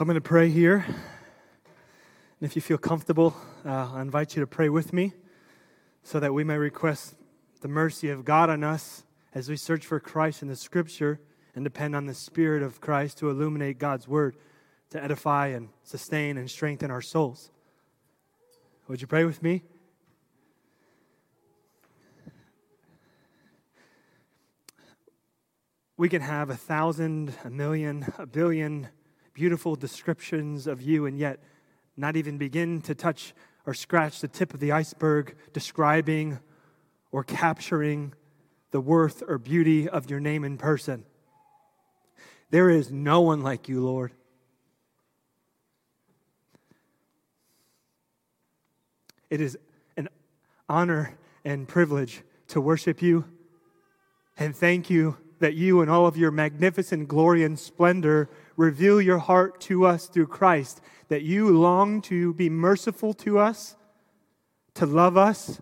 I'm going to pray here. And if you feel comfortable, uh, I invite you to pray with me so that we may request the mercy of God on us as we search for Christ in the scripture and depend on the Spirit of Christ to illuminate God's word to edify and sustain and strengthen our souls. Would you pray with me? We can have a thousand, a million, a billion beautiful descriptions of you, and yet not even begin to touch or scratch the tip of the iceberg describing or capturing the worth or beauty of your name in person. There is no one like you, Lord. It is an honor and privilege to worship you and thank you that you, in all of your magnificent glory and splendor, reveal your heart to us through Christ, that you long to be merciful to us, to love us,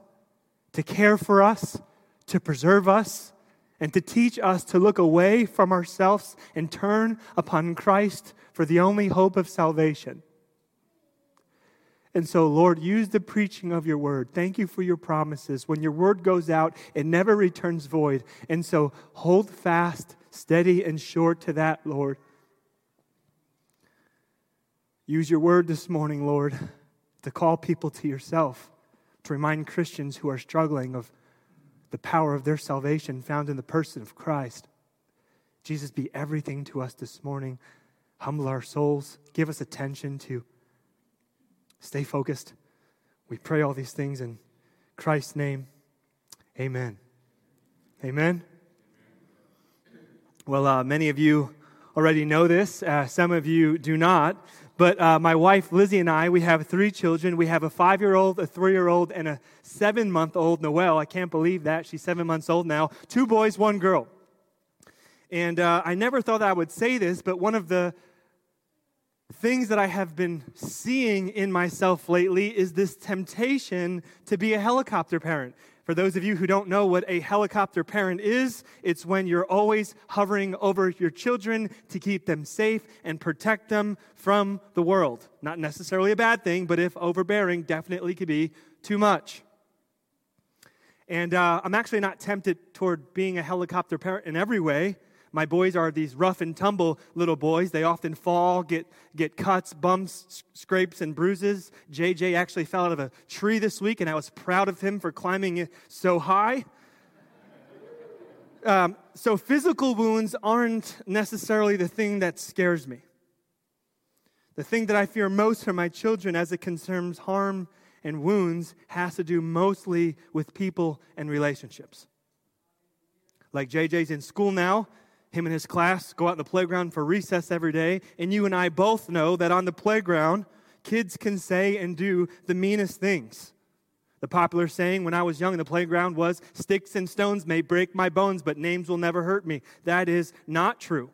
to care for us, to preserve us, and to teach us to look away from ourselves and turn upon Christ for the only hope of salvation. And so, Lord, use the preaching of your word. Thank you for your promises. When your word goes out, it never returns void. And so, hold fast, steady, and sure to that, Lord. Use your word this morning, Lord, to call people to yourself, to remind Christians who are struggling of the power of their salvation found in the person of Christ. Jesus, be everything to us this morning. Humble our souls. Give us attention to Stay focused. We pray all these things in Christ's name. Amen. Amen. Well, uh, many of you already know this. Uh, some of you do not. But uh, my wife Lizzie and I, we have three children. We have a five year old, a three year old, and a seven month old Noelle. I can't believe that. She's seven months old now. Two boys, one girl. And uh, I never thought I would say this, but one of the things that I have been seeing in myself lately is this temptation to be a helicopter parent. For those of you who don't know what a helicopter parent is, it's when you're always hovering over your children to keep them safe and protect them from the world. Not necessarily a bad thing, but if overbearing, definitely could be too much. And uh, I'm actually not tempted toward being a helicopter parent in every way. My boys are these rough and tumble little boys. They often fall, get, get cuts, bumps, scrapes, and bruises. JJ actually fell out of a tree this week, and I was proud of him for climbing it so high. Um, so, physical wounds aren't necessarily the thing that scares me. The thing that I fear most for my children as it concerns harm and wounds has to do mostly with people and relationships. Like JJ's in school now, him and his class go out in the playground for recess every day, and you and I both know that on the playground, kids can say and do the meanest things. The popular saying when I was young in the playground was, Sticks and stones may break my bones, but names will never hurt me. That is not true.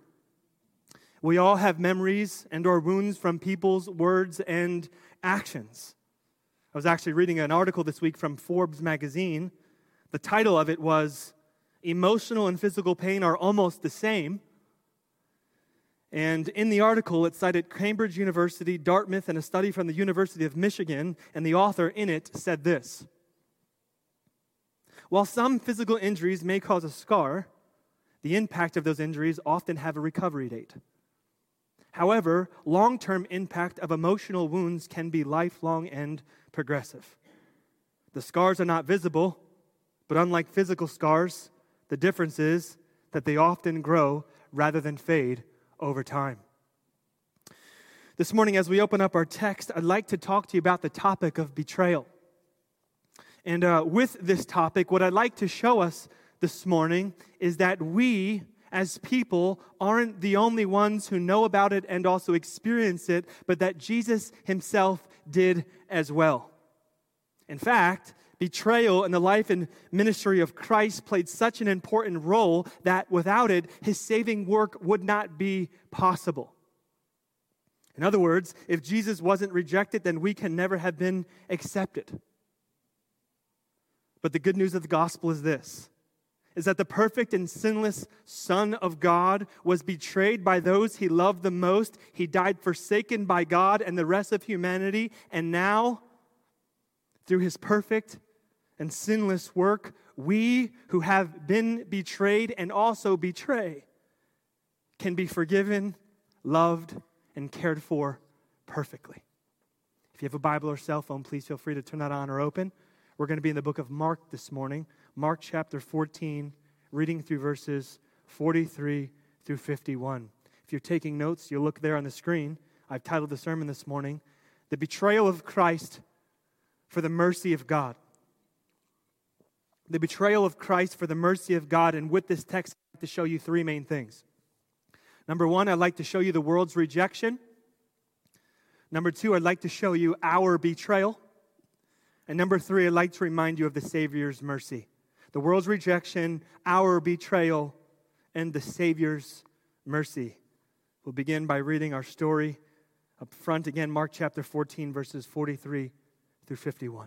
We all have memories and or wounds from people's words and actions. I was actually reading an article this week from Forbes magazine. The title of it was emotional and physical pain are almost the same. And in the article, it cited Cambridge University, Dartmouth, and a study from the University of Michigan, and the author in it said this While some physical injuries may cause a scar, the impact of those injuries often have a recovery date. However, long term impact of emotional wounds can be lifelong and progressive. The scars are not visible, but unlike physical scars, the difference is that they often grow rather than fade over time. This morning, as we open up our text, I'd like to talk to you about the topic of betrayal. And uh, with this topic, what I'd like to show us this morning is that we, as people, aren't the only ones who know about it and also experience it, but that Jesus himself did as well. In fact, betrayal in the life and ministry of Christ played such an important role that without it, his saving work would not be possible. In other words, if Jesus wasn't rejected, then we can never have been accepted. But the good news of the gospel is this is that the perfect and sinless Son of God was betrayed by those he loved the most. He died forsaken by God and the rest of humanity. And now, through his perfect and sinless work, we who have been betrayed and also betray can be forgiven, loved, and cared for perfectly. If you have a Bible or cell phone, please feel free to turn that on or open. We're going to be in the book of Mark this morning, Mark chapter 14, reading through verses 43 through 51. If you're taking notes, you'll look there on the screen. I've titled the sermon this morning, The Betrayal of Christ for the Mercy of God. The betrayal of Christ for the mercy of God. And with this text, I'd like to show you three main things. Number one, I'd like to show you the world's rejection. Number two, I'd like to show you our betrayal. And number three, I'd like to remind you of the Savior's mercy. The world's rejection, our betrayal, and the Savior's mercy. We'll begin by reading our story up front again, Mark chapter 14, verses 43 through 51.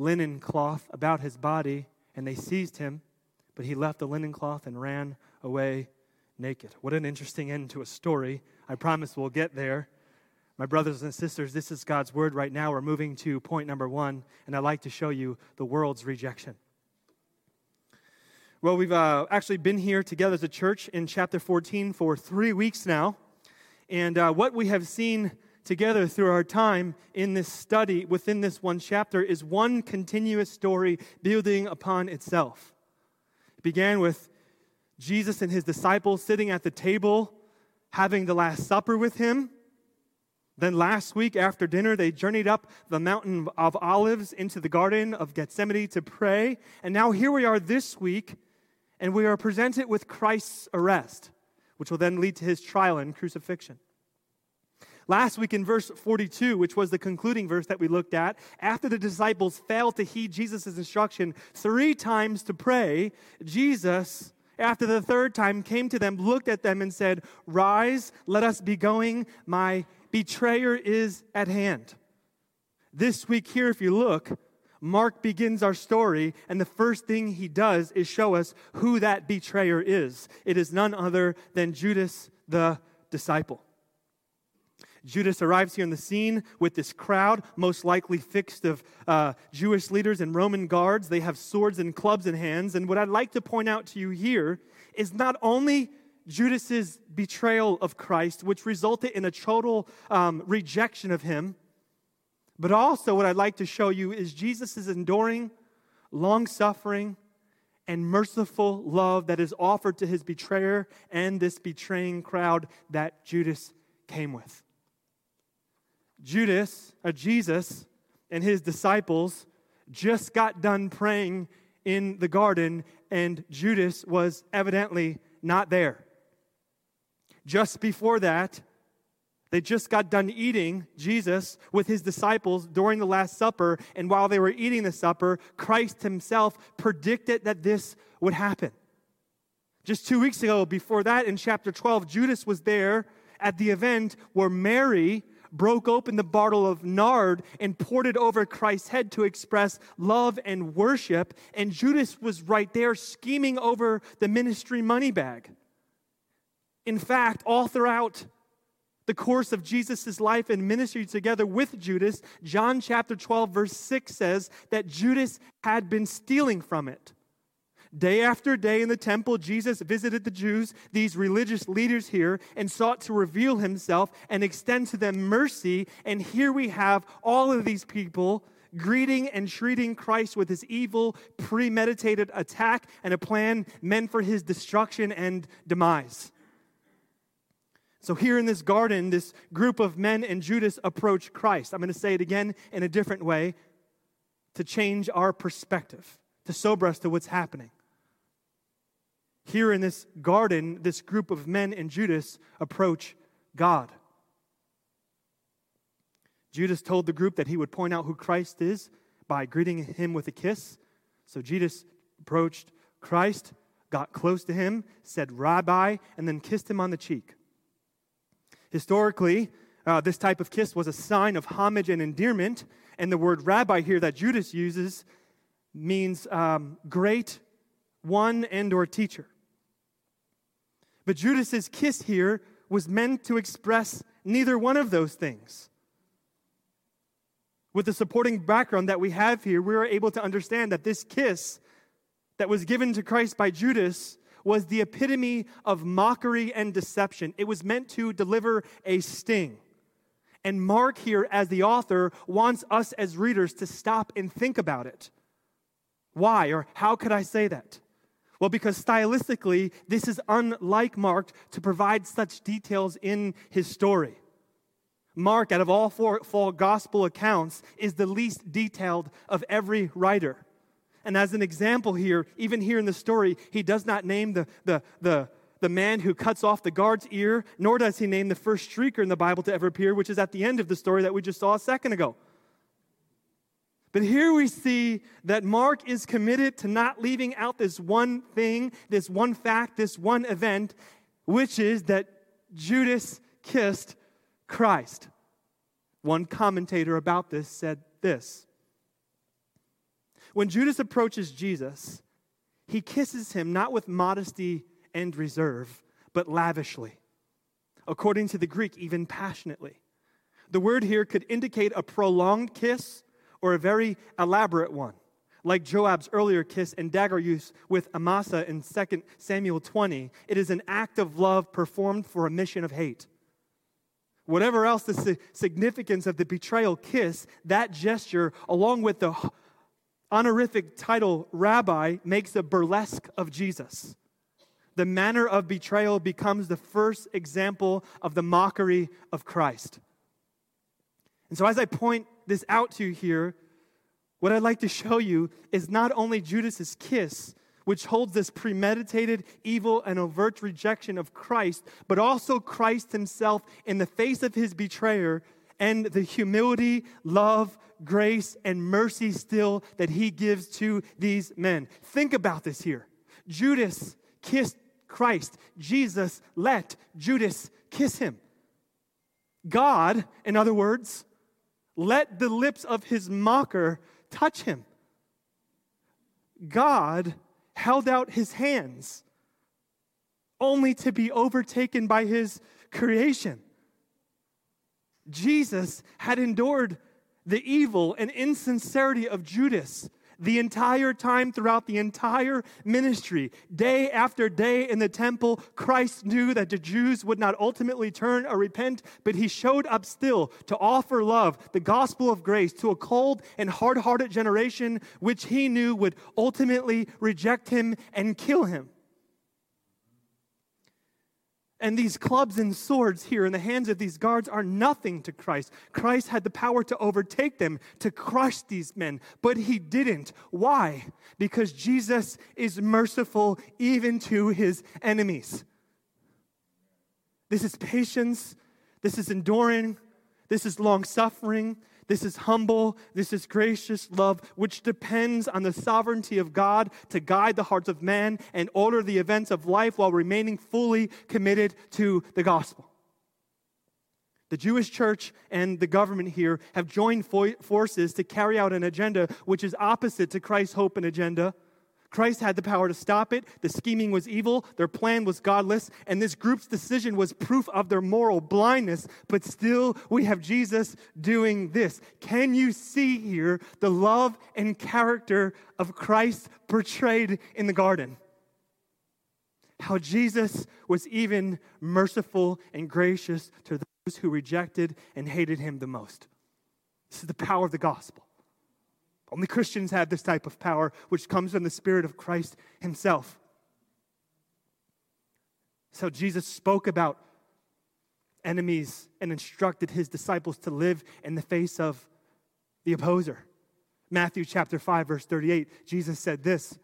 linen cloth about his body, and they seized him but he left the linen cloth and ran away naked. What an interesting end to a story. I promise we'll get there. My brothers and sisters, this is God's word right now. We're moving to point number one, and I'd like to show you the world's rejection. Well, we've uh, actually been here together as a church in chapter 14 for three weeks now. And uh, what we have seen together through our time in this study within this one chapter is one continuous story building upon itself. It began with Jesus and his disciples sitting at the table having the Last Supper with him. Then last week after dinner, they journeyed up the mountain of olives into the Garden of Gethsemane to pray. And now here we are this week, and we are presented with Christ's arrest, which will then lead to his trial and crucifixion. Last week in verse 42, which was the concluding verse that we looked at, after the disciples failed to heed Jesus' instruction three times to pray, Jesus, after the third time, came to them, looked at them, and said, Rise, let us be going. My betrayer is at hand. This week, here, if you look, Mark begins our story, and the first thing he does is show us who that betrayer is. It is none other than Judas the disciple. Judas arrives here in the scene with this crowd, most likely fixed of uh, Jewish leaders and Roman guards. They have swords and clubs in hands. And what I'd like to point out to you here is not only Judas's betrayal of Christ, which resulted in a total um, rejection of him, but also what I'd like to show you is Jesus' enduring, long suffering, and merciful love that is offered to his betrayer and this betraying crowd that Judas came with. Judas, or uh, Jesus, and his disciples just got done praying in the garden, and Judas was evidently not there. Just before that, they just got done eating, Jesus, with his disciples during the Last Supper. And while they were eating the supper, Christ himself predicted that this would happen. Just two weeks ago, before that, in chapter 12, Judas was there at the event where Mary broke open the bottle of nard and poured it over Christ's head to express love and worship. And Judas was right there scheming over the ministry money bag. In fact, all throughout the course of Jesus' life and ministry together with Judas, John chapter 12, verse 6 says that Judas had been stealing from it. Day after day in the temple, Jesus visited the Jews, these religious leaders here, and sought to reveal himself and extend to them mercy. And here we have all of these people greeting and treating Christ with his evil, premeditated attack and a plan meant for his destruction and demise. So, here in this garden, this group of men and Judas approach Christ. I'm going to say it again in a different way to change our perspective, to sober us to what's happening. Here in this garden, this group of men and Judas approach God. Judas told the group that he would point out who Christ is by greeting him with a kiss. So Judas approached Christ, got close to him, said, Rabbi, and then kissed him on the cheek. Historically, uh, this type of kiss was a sign of homage and endearment, and the word rabbi here that Judas uses means um, great one and or teacher. But Judas's kiss here was meant to express neither one of those things. With the supporting background that we have here, we are able to understand that this kiss that was given to Christ by Judas was the epitome of mockery and deception. It was meant to deliver a sting. And Mark, here as the author, wants us as readers to stop and think about it. Why, or how could I say that? Well, because stylistically, this is unlike Mark to provide such details in his story. Mark, out of all four, four gospel accounts, is the least detailed of every writer. And as an example here, even here in the story, he does not name the, the, the, the man who cuts off the guard's ear, nor does he name the first streaker in the Bible to ever appear, which is at the end of the story that we just saw a second ago. But here we see that Mark is committed to not leaving out this one thing, this one fact, this one event, which is that Judas kissed Christ. One commentator about this said this When Judas approaches Jesus, he kisses him not with modesty and reserve, but lavishly. According to the Greek, even passionately. The word here could indicate a prolonged kiss or a very elaborate one, like Joab's earlier kiss and dagger use with Amasa in 2 Samuel 20. It is an act of love performed for a mission of hate. Whatever else the significance of the betrayal kiss, that gesture, along with the honorific title rabbi, makes a burlesque of Jesus. The manner of betrayal becomes the first example of the mockery of Christ. And so, as I point this out to you here, what I'd like to show you is not only Judas's kiss, which holds this premeditated, evil, and overt rejection of Christ, but also Christ himself in the face of his betrayer and the humility, love, grace, and mercy still that he gives to these men. Think about this here. Judas kissed Christ, Jesus let Judas kiss him. God, in other words, let the lips of his mocker touch him. God held out his hands only to be overtaken by his creation. Jesus had endured the evil and insincerity of Judas the entire time throughout the entire ministry. Day after day in the temple, Christ knew that the Jews would not ultimately turn or repent, but he showed up still to offer love, the gospel of grace, to a cold and hard hearted generation which he knew would ultimately reject him and kill him. And these clubs and swords here in the hands of these guards are nothing to Christ. Christ had the power to overtake them, to crush these men, but he didn't. Why? Because Jesus is merciful even to his enemies. This is patience, this is enduring, this is long suffering, this is humble, this is gracious love, which depends on the sovereignty of God to guide the hearts of men and order the events of life while remaining fully committed to the gospel. The Jewish church and the government here have joined fo- forces to carry out an agenda which is opposite to Christ's hope and agenda Christ had the power to stop it. The scheming was evil. Their plan was godless. And this group's decision was proof of their moral blindness. But still, we have Jesus doing this. Can you see here the love and character of Christ portrayed in the garden? How Jesus was even merciful and gracious to those who rejected and hated him the most. This is the power of the gospel. Only Christians have this type of power, which comes from the Spirit of Christ Himself. So Jesus spoke about enemies and instructed His disciples to live in the face of the opposer. Matthew chapter 5, verse 38, Jesus said this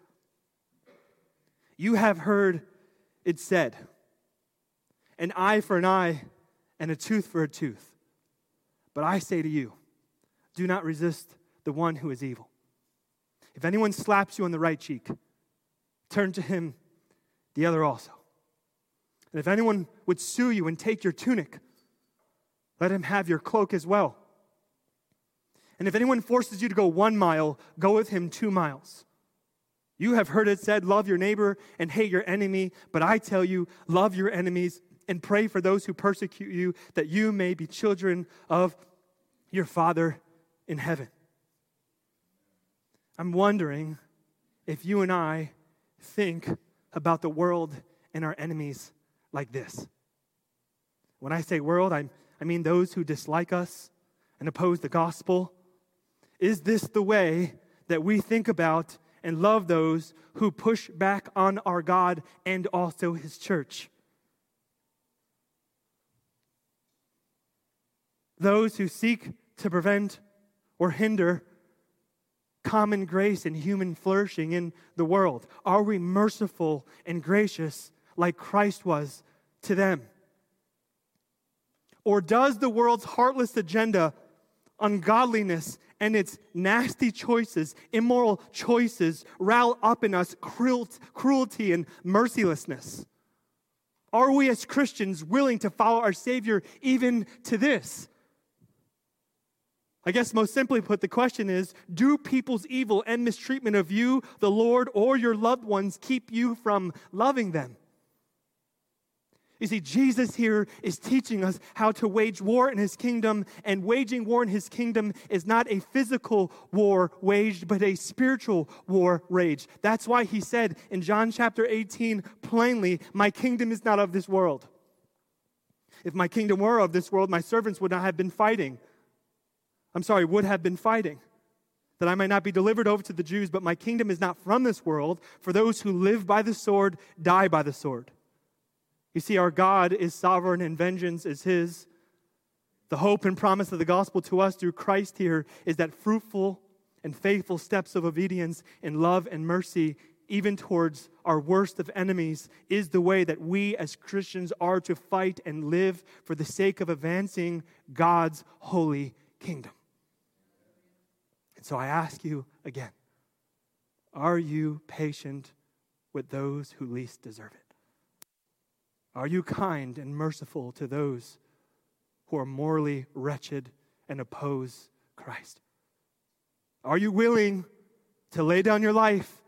You have heard it said, an eye for an eye and a tooth for a tooth. But I say to you, do not resist the one who is evil. If anyone slaps you on the right cheek, turn to him the other also. And if anyone would sue you and take your tunic, let him have your cloak as well. And if anyone forces you to go one mile, go with him two miles. You have heard it said, Love your neighbor and hate your enemy. But I tell you, love your enemies and pray for those who persecute you, that you may be children of your Father in heaven. I'm wondering if you and I think about the world and our enemies like this. When I say world, I, I mean those who dislike us and oppose the gospel. Is this the way that we think about and love those who push back on our God and also His church? Those who seek to prevent or hinder common grace and human flourishing in the world? Are we merciful and gracious like Christ was to them? Or does the world's heartless agenda, ungodliness, and its nasty choices, immoral choices, rile up in us cruelty and mercilessness? Are we as Christians willing to follow our Savior even to this? I guess most simply put, the question is Do people's evil and mistreatment of you, the Lord, or your loved ones keep you from loving them? You see, Jesus here is teaching us how to wage war in his kingdom, and waging war in his kingdom is not a physical war waged, but a spiritual war waged. That's why he said in John chapter 18 plainly, My kingdom is not of this world. If my kingdom were of this world, my servants would not have been fighting. I'm sorry, would have been fighting, that I might not be delivered over to the Jews, but my kingdom is not from this world. For those who live by the sword die by the sword. You see, our God is sovereign and vengeance is his. The hope and promise of the gospel to us through Christ here is that fruitful and faithful steps of obedience in love and mercy, even towards our worst of enemies, is the way that we as Christians are to fight and live for the sake of advancing God's holy kingdom. So I ask you again are you patient with those who least deserve it? Are you kind and merciful to those who are morally wretched and oppose Christ? Are you willing to lay down your life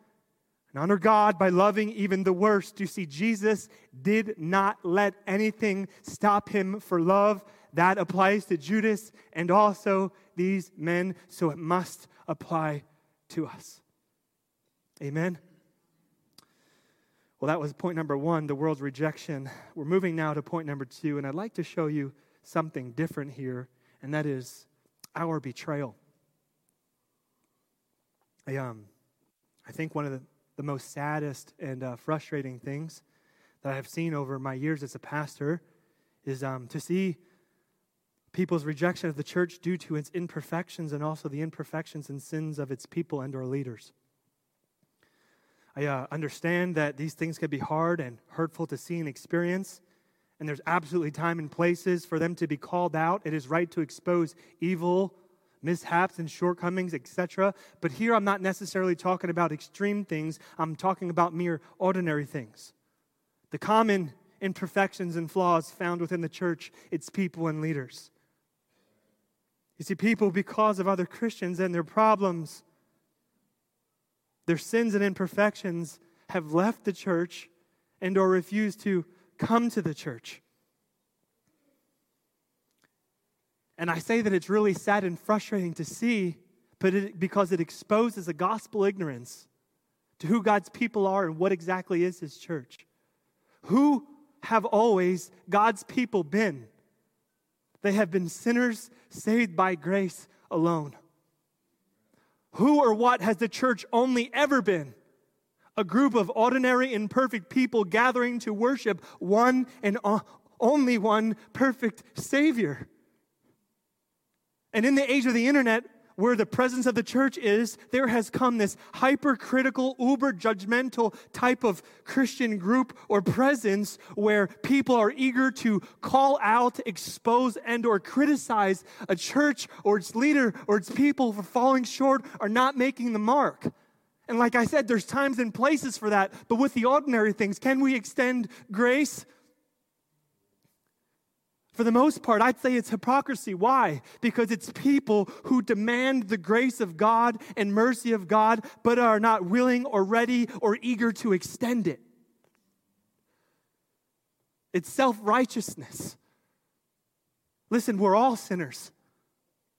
and honor God by loving even the worst? You see, Jesus did not let anything stop him for love. That applies to Judas and also these men, so it must apply to us. Amen. Well, that was point number one the world's rejection. We're moving now to point number two, and I'd like to show you something different here, and that is our betrayal. I, um, I think one of the, the most saddest and uh, frustrating things that I've seen over my years as a pastor is um, to see people's rejection of the church due to its imperfections and also the imperfections and sins of its people and our leaders. I uh, understand that these things can be hard and hurtful to see and experience, and there's absolutely time and places for them to be called out. It is right to expose evil, mishaps, and shortcomings, etc. But here I'm not necessarily talking about extreme things, I'm talking about mere ordinary things. The common imperfections and flaws found within the church, its people and leaders. You see, people, because of other Christians and their problems, their sins and imperfections have left the church and or refused to come to the church. And I say that it's really sad and frustrating to see, but it, because it exposes a gospel ignorance to who God's people are and what exactly is his church. Who have always God's people been? They have been sinners saved by grace alone. Who or what has the church only ever been? A group of ordinary, imperfect people gathering to worship one and only one perfect Savior. And in the age of the internet, where the presence of the church is, there has come this hypercritical, uber judgmental type of Christian group or presence where people are eager to call out, expose, and or criticize a church or its leader or its people for falling short or not making the mark. And like I said, there's times and places for that, but with the ordinary things, can we extend grace? For the most part, I'd say it's hypocrisy. Why? Because it's people who demand the grace of God and mercy of God, but are not willing or ready or eager to extend it. It's self righteousness. Listen, we're all sinners,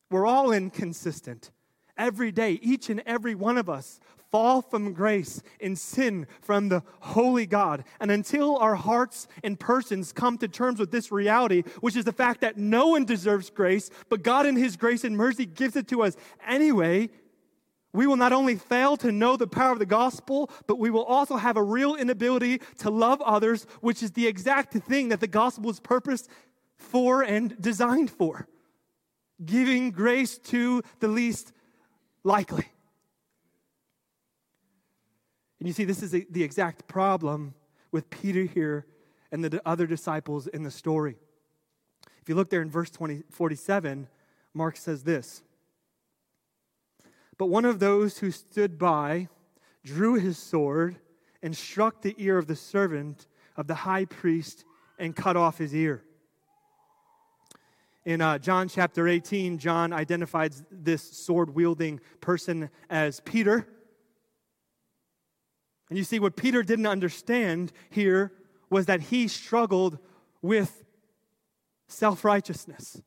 we're all inconsistent. Every day, each and every one of us fall from grace and sin from the holy God. And until our hearts and persons come to terms with this reality, which is the fact that no one deserves grace, but God in His grace and mercy gives it to us anyway, we will not only fail to know the power of the gospel, but we will also have a real inability to love others, which is the exact thing that the gospel is purposed for and designed for. Giving grace to the least likely. And you see, this is the exact problem with Peter here and the other disciples in the story. If you look there in verse 20, 47, Mark says this But one of those who stood by drew his sword and struck the ear of the servant of the high priest and cut off his ear. In uh, John chapter 18, John identifies this sword wielding person as Peter. And you see, what Peter didn't understand here was that he struggled with self righteousness.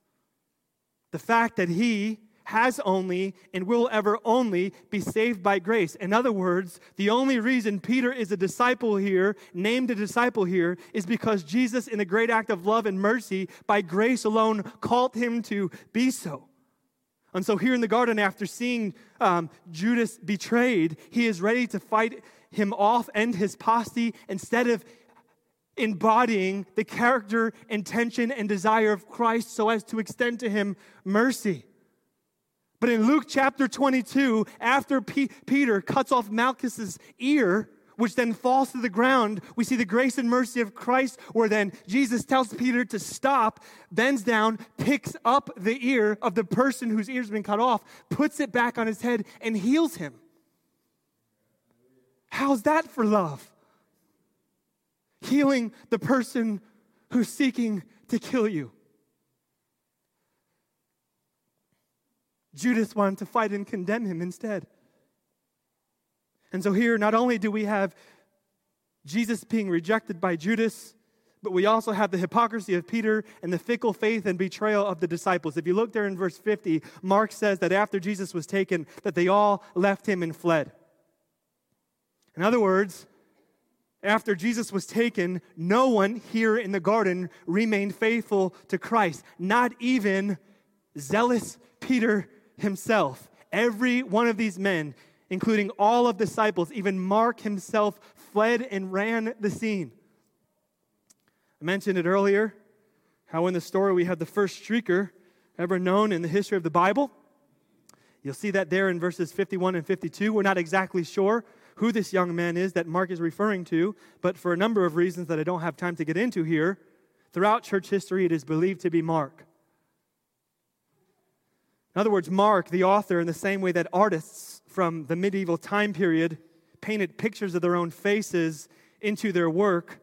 The fact that he has only and will ever only be saved by grace. In other words, the only reason Peter is a disciple here, named a disciple here, is because Jesus, in a great act of love and mercy, by grace alone, called him to be so. And so, here in the garden, after seeing um, Judas betrayed, he is ready to fight him off and his posse instead of embodying the character, intention, and desire of Christ so as to extend to him mercy. But in Luke chapter 22, after P- Peter cuts off Malchus's ear, which then falls to the ground, we see the grace and mercy of Christ, where then Jesus tells Peter to stop, bends down, picks up the ear of the person whose ear's been cut off, puts it back on his head, and heals him. How's that for love? Healing the person who's seeking to kill you. Judas wanted to fight and condemn him instead. And so here, not only do we have Jesus being rejected by Judas, but we also have the hypocrisy of Peter and the fickle faith and betrayal of the disciples. If you look there in verse 50, Mark says that after Jesus was taken, that they all left him and fled. In other words, after Jesus was taken, no one here in the garden remained faithful to Christ, not even zealous Peter himself. Every one of these men, including all of the disciples, even Mark himself, fled and ran the scene. I mentioned it earlier how in the story we have the first streaker ever known in the history of the Bible. You'll see that there in verses 51 and 52. We're not exactly sure who this young man is that Mark is referring to, but for a number of reasons that I don't have time to get into here, throughout church history, it is believed to be Mark. In other words, Mark, the author, in the same way that artists from the medieval time period painted pictures of their own faces into their work,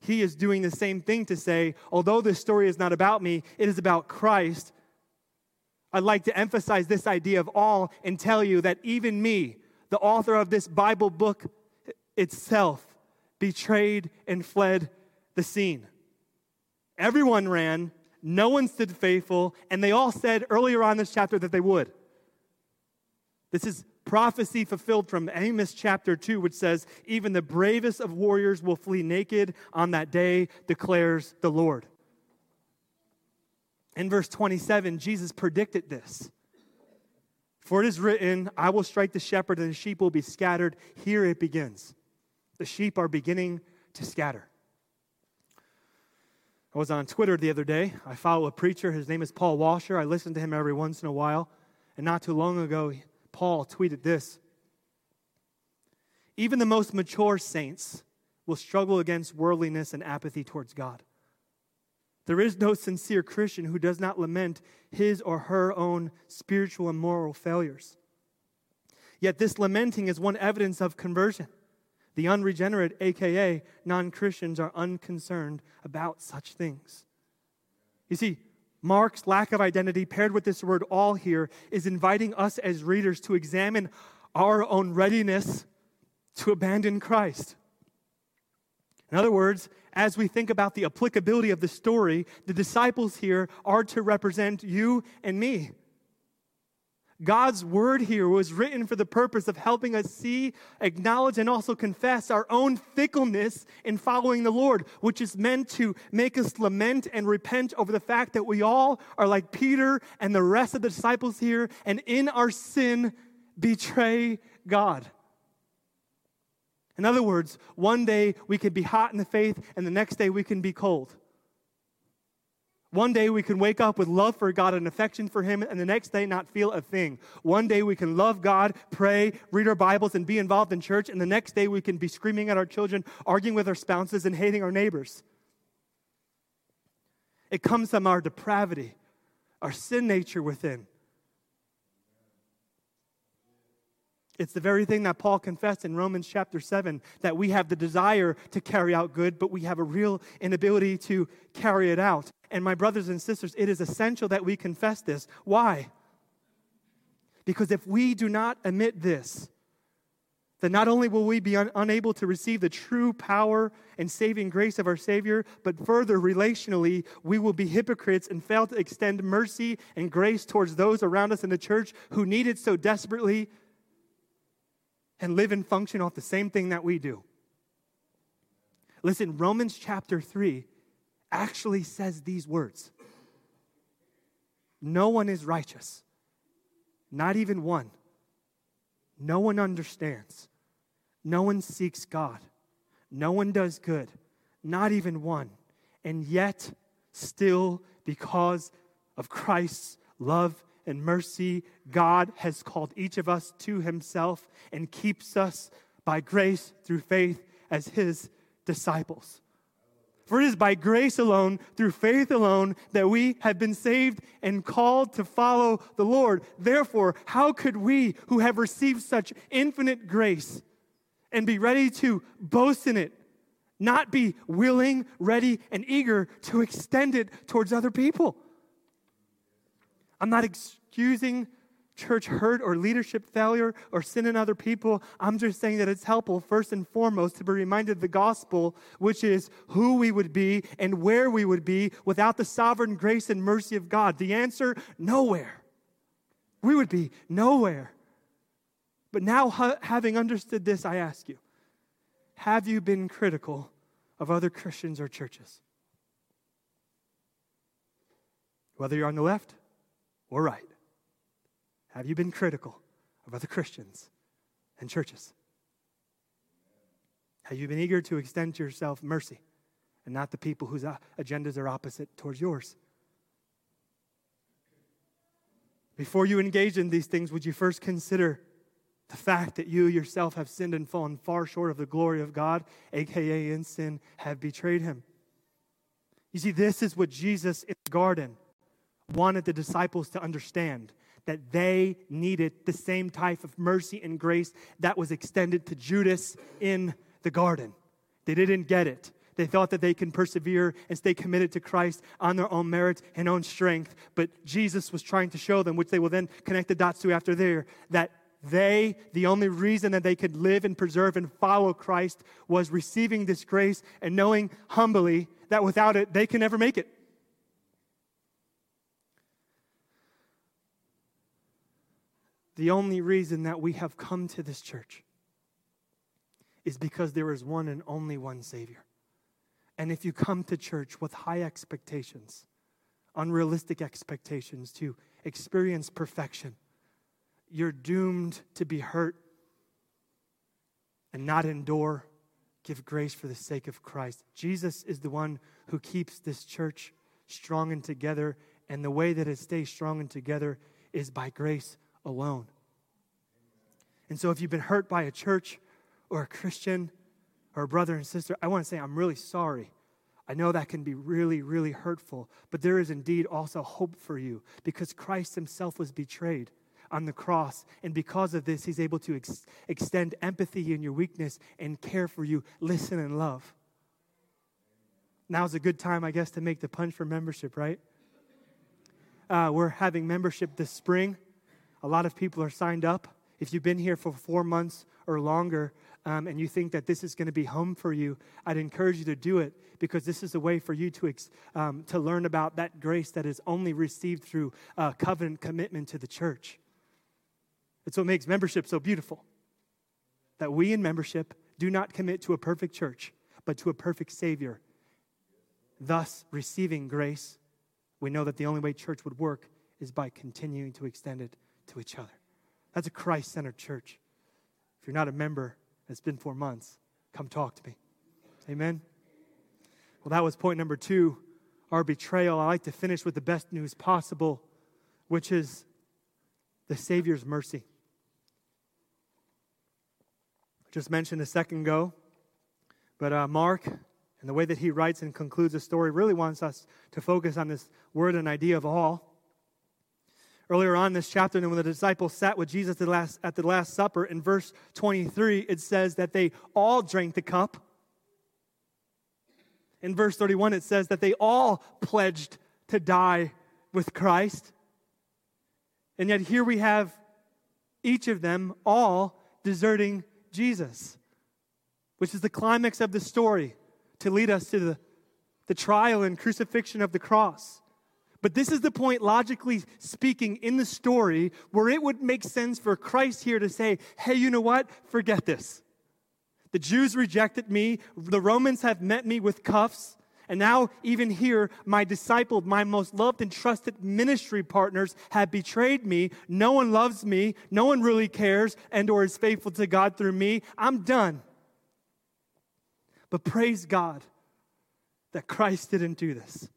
he is doing the same thing to say, although this story is not about me, it is about Christ. I'd like to emphasize this idea of all and tell you that even me, the author of this Bible book itself, betrayed and fled the scene. Everyone ran, no one stood faithful, and they all said earlier on this chapter that they would. This is prophecy fulfilled from Amos chapter 2, which says, Even the bravest of warriors will flee naked on that day, declares the Lord. In verse 27, Jesus predicted this. For it is written, I will strike the shepherd, and the sheep will be scattered. Here it begins. The sheep are beginning to scatter. I was on Twitter the other day. I follow a preacher. His name is Paul Washer. I listen to him every once in a while. And not too long ago, Paul tweeted this Even the most mature saints will struggle against worldliness and apathy towards God. There is no sincere Christian who does not lament his or her own spiritual and moral failures. Yet this lamenting is one evidence of conversion. The unregenerate, aka non Christians, are unconcerned about such things. You see, Mark's lack of identity, paired with this word all here, is inviting us as readers to examine our own readiness to abandon Christ. In other words, as we think about the applicability of the story, the disciples here are to represent you and me. God's word here was written for the purpose of helping us see, acknowledge, and also confess our own fickleness in following the Lord, which is meant to make us lament and repent over the fact that we all are like Peter and the rest of the disciples here, and in our sin betray God. In other words, one day we can be hot in the faith, and the next day we can be cold. One day we can wake up with love for God and affection for Him, and the next day not feel a thing. One day we can love God, pray, read our Bibles, and be involved in church, and the next day we can be screaming at our children, arguing with our spouses, and hating our neighbors. It comes from our depravity, our sin nature within. It's the very thing that Paul confessed in Romans chapter 7 that we have the desire to carry out good, but we have a real inability to carry it out. And my brothers and sisters, it is essential that we confess this. Why? Because if we do not admit this, then not only will we be un- unable to receive the true power and saving grace of our Savior, but further, relationally, we will be hypocrites and fail to extend mercy and grace towards those around us in the church who need it so desperately and live and function off the same thing that we do. Listen, Romans chapter 3 actually says these words No one is righteous, not even one. No one understands. No one seeks God. No one does good, not even one. And yet, still, because of Christ's love and mercy, God has called each of us to himself and keeps us by grace through faith as his disciples. For it is by grace alone, through faith alone, that we have been saved and called to follow the Lord. Therefore, how could we, who have received such infinite grace and be ready to boast in it, not be willing, ready, and eager to extend it towards other people? I'm not excusing church hurt or leadership failure or sin in other people. I'm just saying that it's helpful, first and foremost, to be reminded of the gospel, which is who we would be and where we would be without the sovereign grace and mercy of God. The answer nowhere. We would be nowhere. But now, having understood this, I ask you have you been critical of other Christians or churches? Whether you're on the left or right. Have you been critical of other Christians and churches? Have you been eager to extend to yourself mercy and not the people whose agendas are opposite towards yours? Before you engage in these things, would you first consider the fact that you yourself have sinned and fallen far short of the glory of God, aka in sin, have betrayed him? You see, this is what Jesus in the garden wanted the disciples to understand that they needed the same type of mercy and grace that was extended to Judas in the garden. They didn't get it. They thought that they can persevere and stay committed to Christ on their own merit and own strength. But Jesus was trying to show them, which they will then connect the dots to after there, that they, the only reason that they could live and preserve and follow Christ was receiving this grace and knowing humbly that without it, they can never make it. The only reason that we have come to this church is because there is one and only one Savior. And if you come to church with high expectations, unrealistic expectations to experience perfection, you're doomed to be hurt and not endure. Give grace for the sake of Christ. Jesus is the one who keeps this church strong and together, and the way that it stays strong and together is by grace alone. And so, if you've been hurt by a church or a Christian or a brother and sister, I want to say I'm really sorry. I know that can be really, really hurtful, but there is indeed also hope for you because Christ himself was betrayed on the cross. And because of this, he's able to ex- extend empathy in your weakness and care for you, listen and love. Now's a good time, I guess, to make the punch for membership, right? Uh, we're having membership this spring. A lot of people are signed up. If you've been here for four months or longer um, and you think that this is going to be home for you, I'd encourage you to do it because this is a way for you to, ex- um, to learn about that grace that is only received through uh, covenant commitment to the church. It's what makes membership so beautiful. That we in membership do not commit to a perfect church, but to a perfect Savior. Thus, receiving grace, we know that the only way church would work is by continuing to extend it to each other. That's a Christ centered church. If you're not a member, it's been four months, come talk to me. Amen. Well, that was point number two our betrayal. I like to finish with the best news possible, which is the Savior's mercy. I just mentioned a second ago, but uh, Mark, and the way that he writes and concludes the story, really wants us to focus on this word and idea of all. Earlier on in this chapter, and when the disciples sat with Jesus at the, last, at the Last Supper, in verse 23, it says that they all drank the cup. In verse 31, it says that they all pledged to die with Christ. And yet, here we have each of them all deserting Jesus, which is the climax of the story to lead us to the, the trial and crucifixion of the cross. But this is the point, logically speaking, in the story where it would make sense for Christ here to say, hey, you know what? Forget this. The Jews rejected me. The Romans have met me with cuffs. And now, even here, my disciple, my most loved and trusted ministry partners have betrayed me. No one loves me. No one really cares and or is faithful to God through me. I'm done. But praise God that Christ didn't do this.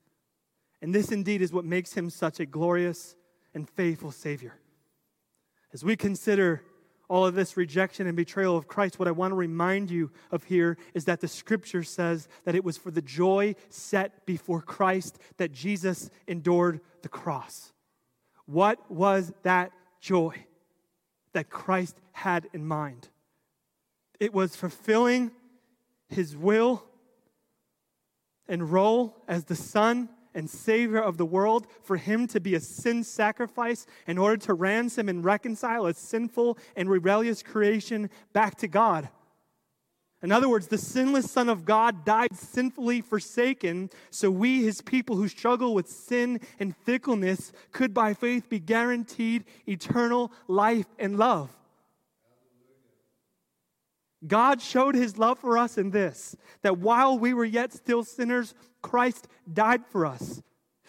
And this indeed is what makes him such a glorious and faithful Savior. As we consider all of this rejection and betrayal of Christ, what I want to remind you of here is that the scripture says that it was for the joy set before Christ that Jesus endured the cross. What was that joy that Christ had in mind? It was fulfilling his will and role as the Son and Savior of the world, for him to be a sin sacrifice in order to ransom and reconcile a sinful and rebellious creation back to God. In other words, the sinless Son of God died sinfully forsaken, so we, his people who struggle with sin and fickleness, could by faith be guaranteed eternal life and love. God showed his love for us in this that while we were yet still sinners, Christ died for us.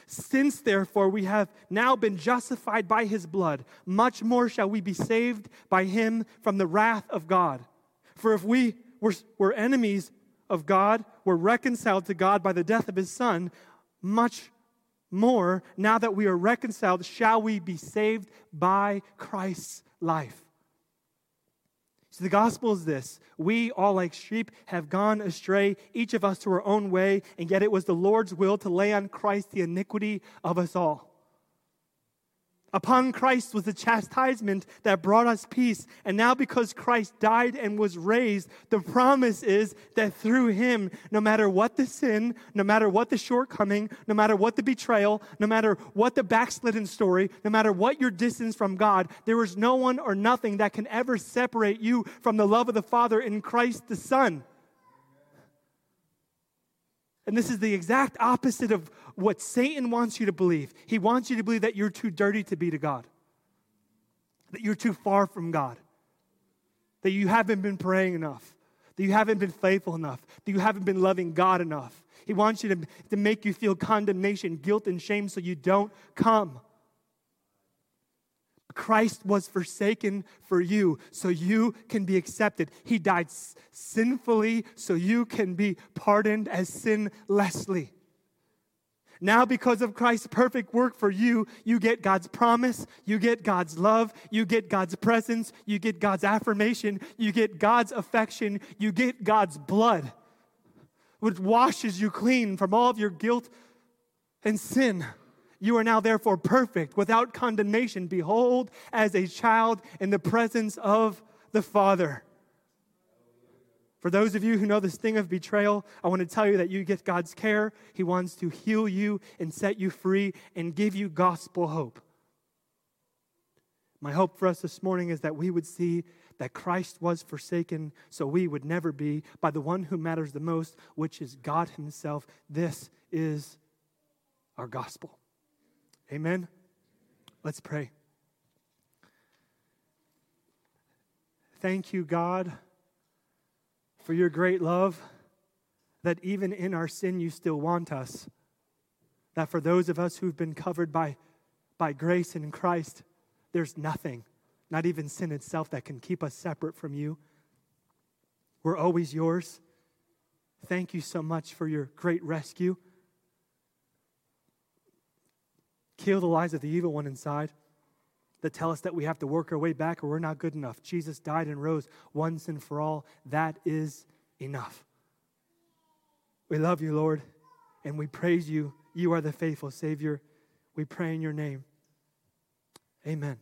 Since, therefore, we have now been justified by his blood, much more shall we be saved by him from the wrath of God. For if we were, were enemies of God, were reconciled to God by the death of his Son, much more, now that we are reconciled, shall we be saved by Christ's life. So the gospel is this we, all like sheep, have gone astray, each of us to our own way, and yet it was the Lord's will to lay on Christ the iniquity of us all. Upon Christ was the chastisement that brought us peace. And now, because Christ died and was raised, the promise is that through him, no matter what the sin, no matter what the shortcoming, no matter what the betrayal, no matter what the backslidden story, no matter what your distance from God, there is no one or nothing that can ever separate you from the love of the Father in Christ the Son. And this is the exact opposite of what Satan wants you to believe. He wants you to believe that you're too dirty to be to God, that you're too far from God, that you haven't been praying enough, that you haven't been faithful enough, that you haven't been loving God enough. He wants you to, to make you feel condemnation, guilt, and shame so you don't come. Christ was forsaken for you so you can be accepted. He died sinfully so you can be pardoned as sinlessly. Now, because of Christ's perfect work for you, you get God's promise, you get God's love, you get God's presence, you get God's affirmation, you get God's affection, you get God's blood, which washes you clean from all of your guilt and sin. You are now therefore perfect, without condemnation. Behold, as a child in the presence of the Father. For those of you who know the sting of betrayal, I want to tell you that you get God's care. He wants to heal you and set you free and give you gospel hope. My hope for us this morning is that we would see that Christ was forsaken so we would never be by the one who matters the most, which is God Himself. This is our gospel. Amen. Let's pray. Thank you, God for your great love, that even in our sin, you still want us. That for those of us who've been covered by, by grace in Christ, there's nothing, not even sin itself, that can keep us separate from you. We're always yours. Thank you so much for your great rescue. Kill the lies of the evil one inside that tell us that we have to work our way back or we're not good enough. Jesus died and rose once and for all. That is enough. We love you, Lord, and we praise you. You are the faithful Savior. We pray in your name. Amen.